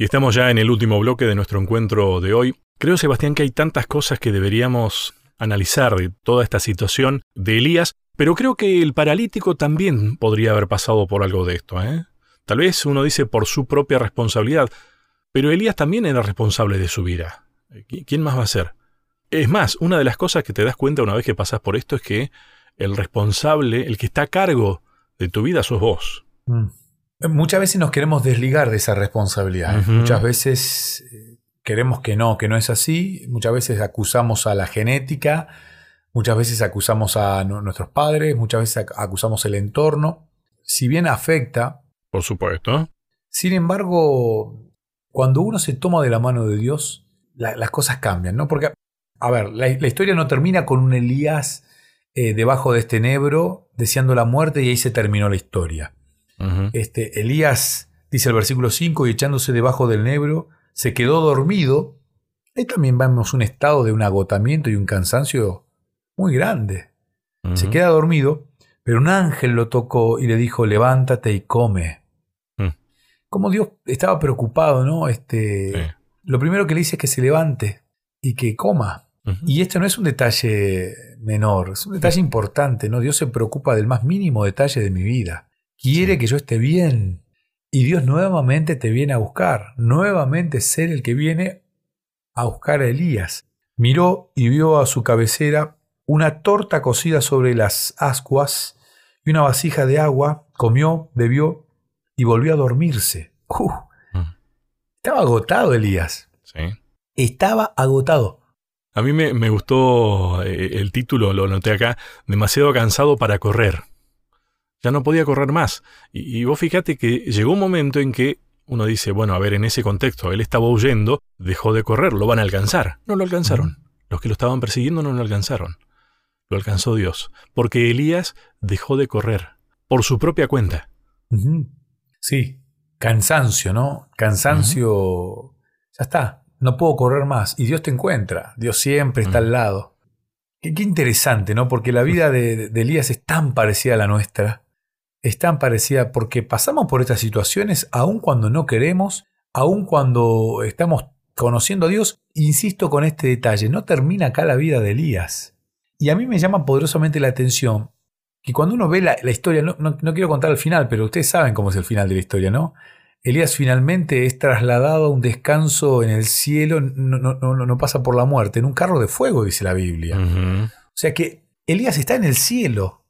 Y estamos ya en el último bloque de nuestro encuentro de hoy. Creo, Sebastián, que hay tantas cosas que deberíamos analizar de toda esta situación de Elías, pero creo que el paralítico también podría haber pasado por algo de esto. ¿eh? Tal vez uno dice por su propia responsabilidad, pero Elías también era responsable de su vida. ¿Quién más va a ser? Es más, una de las cosas que te das cuenta una vez que pasas por esto es que el responsable, el que está a cargo de tu vida, sos vos. Mm. Muchas veces nos queremos desligar de esa responsabilidad. Muchas veces eh, queremos que no, que no es así. Muchas veces acusamos a la genética, muchas veces acusamos a nuestros padres, muchas veces acusamos el entorno. Si bien afecta. Por supuesto. Sin embargo, cuando uno se toma de la mano de Dios, las cosas cambian, ¿no? Porque, a ver, la, historia no termina con un Elías eh, debajo de este nebro deseando la muerte y ahí se terminó la historia este, Elías, dice el versículo 5, y echándose debajo del nebro, se quedó dormido. Ahí también vemos un estado de un agotamiento y un cansancio muy grande. Se queda dormido, pero un ángel lo tocó y le dijo, levántate y come. Mm. Como Dios estaba preocupado, ¿no? Este, Lo primero que le dice es que se levante y que coma. Y esto no es un detalle menor, es un detalle importante, ¿no? Dios se preocupa del más mínimo detalle de mi vida quiere que yo esté bien. Y Dios nuevamente te viene a buscar, nuevamente ser el que viene a buscar a Elías. Miró y vio a su cabecera una torta cocida sobre las ascuas y una vasija de agua, comió, bebió y volvió a dormirse. Mm. Estaba agotado Elías. Sí. Estaba agotado. A mí me, me gustó eh, el título, lo noté acá, demasiado cansado para correr ya no podía correr más. Y, vos fíjate que llegó un momento en que uno dice, bueno, a ver, en ese contexto, él estaba huyendo, dejó de correr, lo van a alcanzar. No lo alcanzaron. Los que lo estaban persiguiendo no lo alcanzaron. Lo alcanzó Dios, porque Elías dejó de correr, por su propia cuenta. Sí, cansancio, ¿no? Cansancio, ya está, no puedo correr más. Y Dios te encuentra, Dios siempre está al lado. Qué, interesante, ¿no? Porque la vida de Elías es tan parecida a la nuestra es tan parecida porque pasamos por estas situaciones aun cuando no queremos, aun cuando estamos conociendo a Dios. Insisto con este detalle, no termina acá la vida de Elías. Y a mí me llama poderosamente la atención que cuando uno ve la, historia, no, no, quiero contar el final, pero ustedes saben cómo es el final de la historia, ¿no? Elías finalmente es trasladado a un descanso en el cielo, no, no, pasa por la muerte, en un carro de fuego, dice la Biblia. O sea que Elías está en el cielo.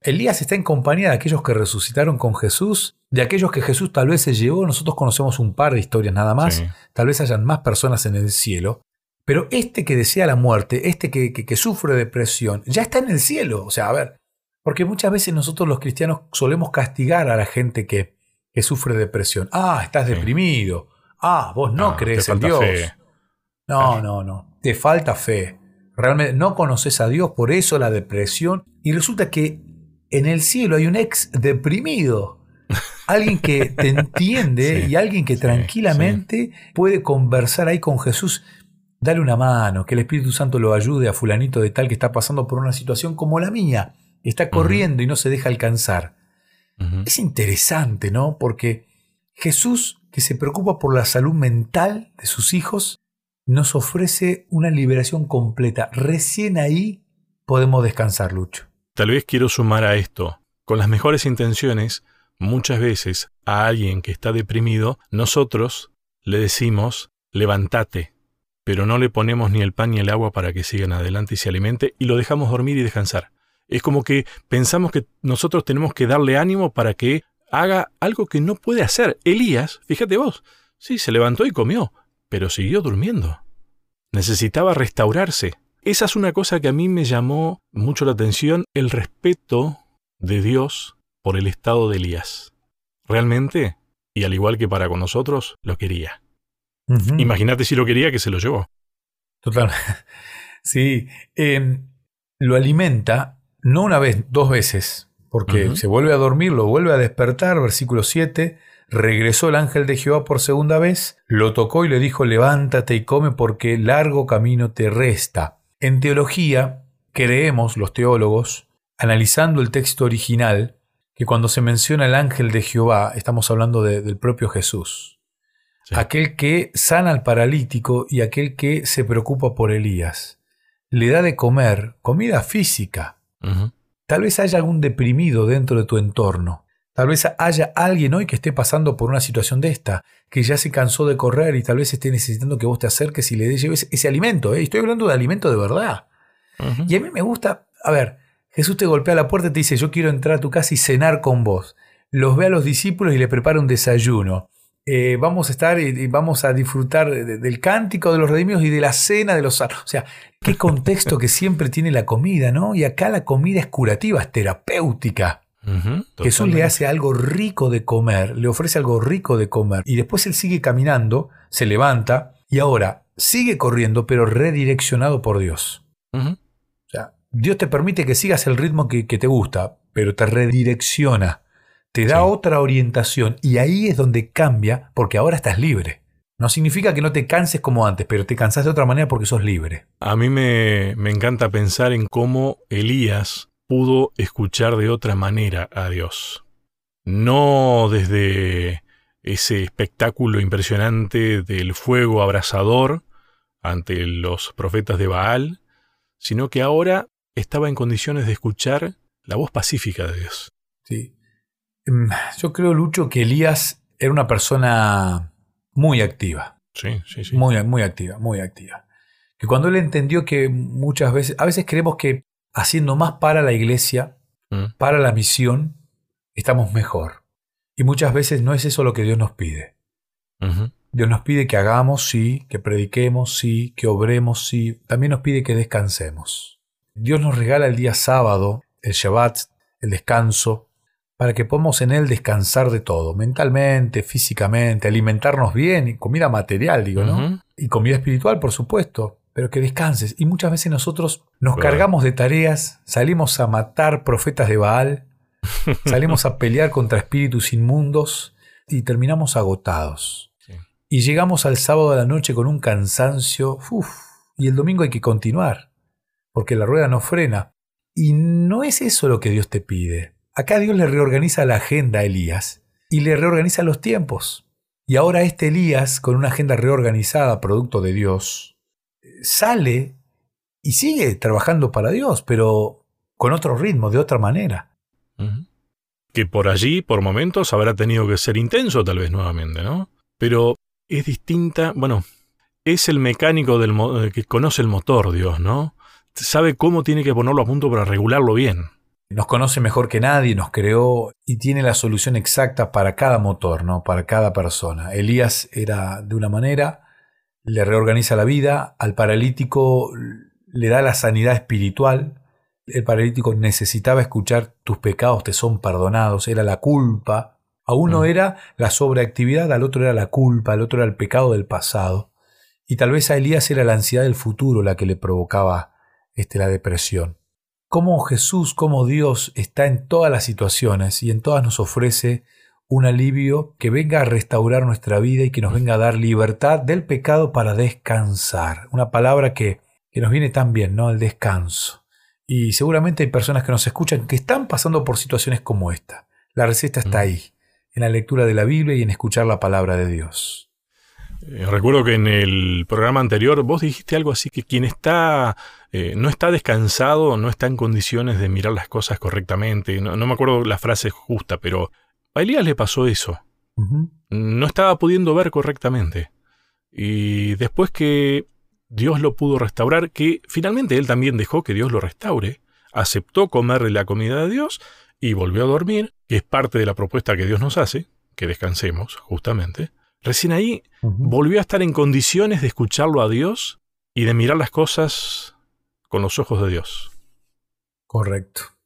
Elías está en compañía de aquellos que resucitaron con Jesús, de aquellos que Jesús tal vez se llevó. Nosotros conocemos un par de historias nada más. Tal vez hayan más personas en el cielo. Pero este que desea la muerte, este que, que, sufre depresión, ya está en el cielo. O sea, a ver, porque muchas veces nosotros los cristianos solemos castigar a la gente que, que sufre depresión. Ah, estás deprimido. Ah, vos no, crees en Dios. No, no, no. Te falta fe. Realmente no conoces a Dios, por eso la depresión. Y resulta que en el cielo hay un ex deprimido. Alguien que te entiende y alguien que tranquilamente puede conversar ahí con Jesús. Dale una mano, que el Espíritu Santo lo ayude a fulanito de tal que está pasando por una situación como la mía. Está corriendo y no se deja alcanzar. Es interesante, ¿no? Porque Jesús, que se preocupa por la salud mental de sus hijos, nos ofrece una liberación completa. Recién ahí podemos descansar, Lucho. Tal vez quiero sumar a esto, con las mejores intenciones, muchas veces a alguien que está deprimido, nosotros le decimos, levántate, pero no le ponemos ni el pan ni el agua para que sigan adelante y se alimente y lo dejamos dormir y descansar. Es como que pensamos que nosotros tenemos que darle ánimo para que haga algo que no puede hacer. Elías, fíjate vos, sí, se levantó y comió, pero siguió durmiendo. Necesitaba restaurarse, esa es una cosa que a mí me llamó mucho la atención, el respeto de Dios por el estado de Elías. Realmente, y al igual que para con nosotros, lo quería. Imagínate si lo quería que se lo llevó. Total. Sí. Em, lo alimenta, no una vez, dos veces, porque se vuelve a dormir, lo vuelve a despertar, versículo 7. Regresó el ángel de Jehová por segunda vez, lo tocó y le dijo, levántate y come porque largo camino te resta. En teología, creemos los teólogos, analizando el texto original, que cuando se menciona el ángel de Jehová, estamos hablando del propio Jesús. aquel que sana al paralítico y aquel que se preocupa por Elías. Le da de comer comida física. Tal vez haya algún deprimido dentro de tu entorno. Tal vez haya alguien hoy que esté pasando por una situación de esta, que ya se cansó de correr y tal vez esté necesitando que vos te acerques y le lleves ese alimento. ¿eh? Estoy hablando de alimento de verdad. Y a mí me gusta, a ver, Jesús te golpea la puerta y te dice, yo quiero entrar a tu casa y cenar con vos. Los ve a los discípulos y le prepara un desayuno. Eh, vamos a estar y, vamos a disfrutar del cántico de los redimidos y de la cena de los salvos. O sea, qué contexto que siempre tiene la comida, ¿no? Y acá la comida es curativa, es terapéutica. Jesús le hace algo rico de comer, le ofrece algo rico de comer. Y después él sigue caminando, se levanta y ahora sigue corriendo, pero redireccionado por Dios. O sea, Dios te permite que sigas el ritmo que te gusta, pero te redirecciona te da otra orientación y ahí es donde cambia porque ahora estás libre. No significa que no te canses como antes, pero te cansas de otra manera porque sos libre. A mí me, me encanta pensar en cómo Elías pudo escuchar de otra manera a Dios. No desde ese espectáculo impresionante del fuego abrasador ante los profetas de Baal, sino que ahora estaba en condiciones de escuchar la voz pacífica de Dios. Sí. Mm, yo creo, Lucho, que Elías era una persona muy activa. Sí, sí, sí. Muy, muy activa, muy activa. Que cuando él entendió que muchas veces, a veces creemos que haciendo más para la iglesia, mm. para la misión, estamos mejor. Y muchas veces no es eso lo que Dios nos pide. Dios nos pide que hagamos, sí, que prediquemos, sí, que obremos, sí. También nos pide que descansemos. Dios nos regala el día sábado, el Shabbat, el descanso, para que podamos en él descansar de todo, mentalmente, físicamente, alimentarnos bien, y comida material, digo, ¿no? Y comida espiritual, por supuesto, pero que descanses. Y muchas veces nosotros nos cargamos de tareas, salimos a matar profetas de Baal, salimos a pelear contra espíritus inmundos y terminamos agotados. Y llegamos al sábado de la noche con un cansancio, uf, y el domingo hay que continuar, porque la rueda no frena. Y no es eso lo que Dios te pide. Acá Dios le reorganiza la agenda a Elías y le reorganiza los tiempos. Y ahora este Elías, con una agenda reorganizada, producto de Dios, sale y sigue trabajando para Dios, pero con otro ritmo, de otra manera. Que por allí, por momentos, habrá tenido que ser intenso tal vez nuevamente, ¿no? Pero es distinta, bueno, es el mecánico del eh, que conoce el motor, Dios, ¿no? Sabe cómo tiene que ponerlo a punto para regularlo bien. Nos conoce mejor que nadie, nos creó y tiene la solución exacta para cada motor, ¿no? Para cada persona. Elías era de una manera, le reorganiza la vida, al paralítico le da la sanidad espiritual. El paralítico necesitaba escuchar tus pecados te son perdonados, era la culpa. A uno mm. era la sobreactividad, al otro era la culpa, al otro era el pecado del pasado. Y tal vez a Elías era la ansiedad del futuro la que le provocaba este, la depresión cómo Jesús, cómo Dios está en todas las situaciones y en todas nos ofrece un alivio que venga a restaurar nuestra vida y que nos venga a dar libertad del pecado para descansar. Una palabra que, que nos viene tan bien, ¿no? El descanso. Y seguramente hay personas que nos escuchan que están pasando por situaciones como esta. La receta está ahí, en la lectura de la Biblia y en escuchar la palabra de Dios. Eh, recuerdo que en el programa anterior vos dijiste algo así que quien está eh, no está descansado, no está en condiciones de mirar las cosas correctamente. No, me acuerdo la frase justa, pero a Elías le pasó eso. No estaba pudiendo ver correctamente. Y después que Dios lo pudo restaurar, que finalmente él también dejó que Dios lo restaure, aceptó comerle la comida de Dios y volvió a dormir, que es parte de la propuesta que Dios nos hace, que descansemos, justamente. Recién ahí volvió a estar en condiciones de escucharlo a Dios y de mirar las cosas con los ojos de Dios. Correcto.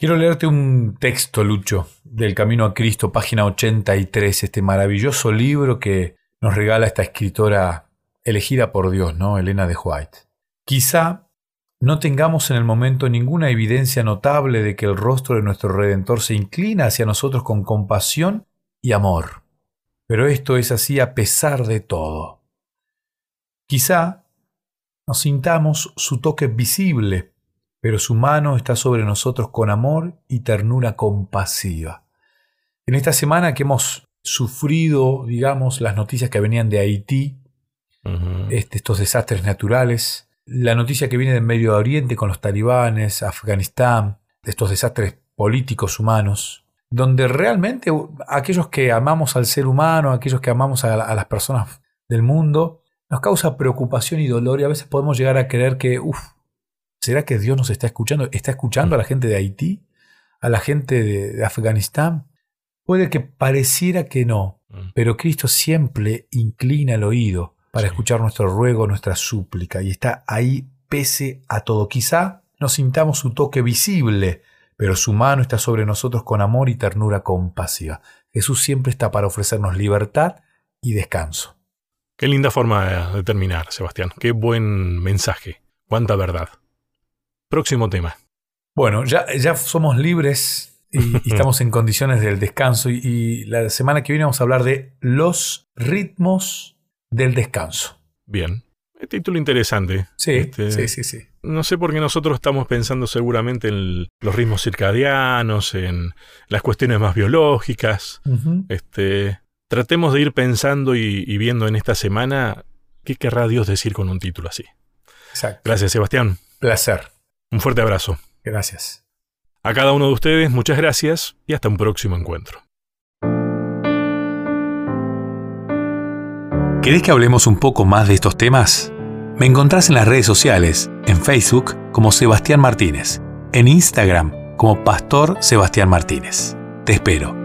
Quiero leerte un texto, Lucho, del Camino a Cristo, página 83, este maravilloso libro que nos regala esta escritora elegida por Dios, ¿no? Elena de White. Quizá no tengamos en el momento ninguna evidencia notable de que el rostro de nuestro Redentor se inclina hacia nosotros con compasión y amor. Pero esto es así a pesar de todo. Quizá nos sintamos su toque visible, pero su mano está sobre nosotros con amor y ternura compasiva. En esta semana que hemos sufrido, digamos, las noticias que venían de Haití, este, estos desastres naturales, la noticia que viene del Medio Oriente con los talibanes, Afganistán, estos desastres políticos humanos, donde realmente aquellos que amamos al ser humano, aquellos que amamos a, las personas del mundo, nos causa preocupación y dolor y a veces podemos llegar a creer que, uff, ¿será que Dios nos está escuchando? ¿Está escuchando a la gente de Haití? ¿A la gente de Afganistán? Puede que pareciera que no, mm. pero Cristo siempre inclina el oído para escuchar nuestro ruego, nuestra súplica, y está ahí pese a todo. Quizá no sintamos su toque visible, pero su mano está sobre nosotros con amor y ternura compasiva. Jesús siempre está para ofrecernos libertad y descanso. Qué linda forma de terminar, Sebastián. Qué buen mensaje. Cuánta verdad. Próximo tema. Bueno, ya, ya somos libres y, estamos en condiciones del descanso. Y, la semana que viene vamos a hablar de los ritmos del descanso. Bien. Título interesante. Sí, este, sí, sí, sí. No sé por qué nosotros estamos pensando seguramente en los ritmos circadianos, en las cuestiones más biológicas. este, tratemos de ir pensando y, y, viendo en esta semana qué querrá Dios decir con un título así. Exacto. Gracias, Sebastián. Placer. Un fuerte abrazo. Gracias. A cada uno de ustedes, muchas gracias y hasta un próximo encuentro. ¿Querés que hablemos un poco más de estos temas? Me encontrás en las redes sociales, en Facebook como Sebastián Martínez, en Instagram como Pastor Sebastián Martínez. Te espero.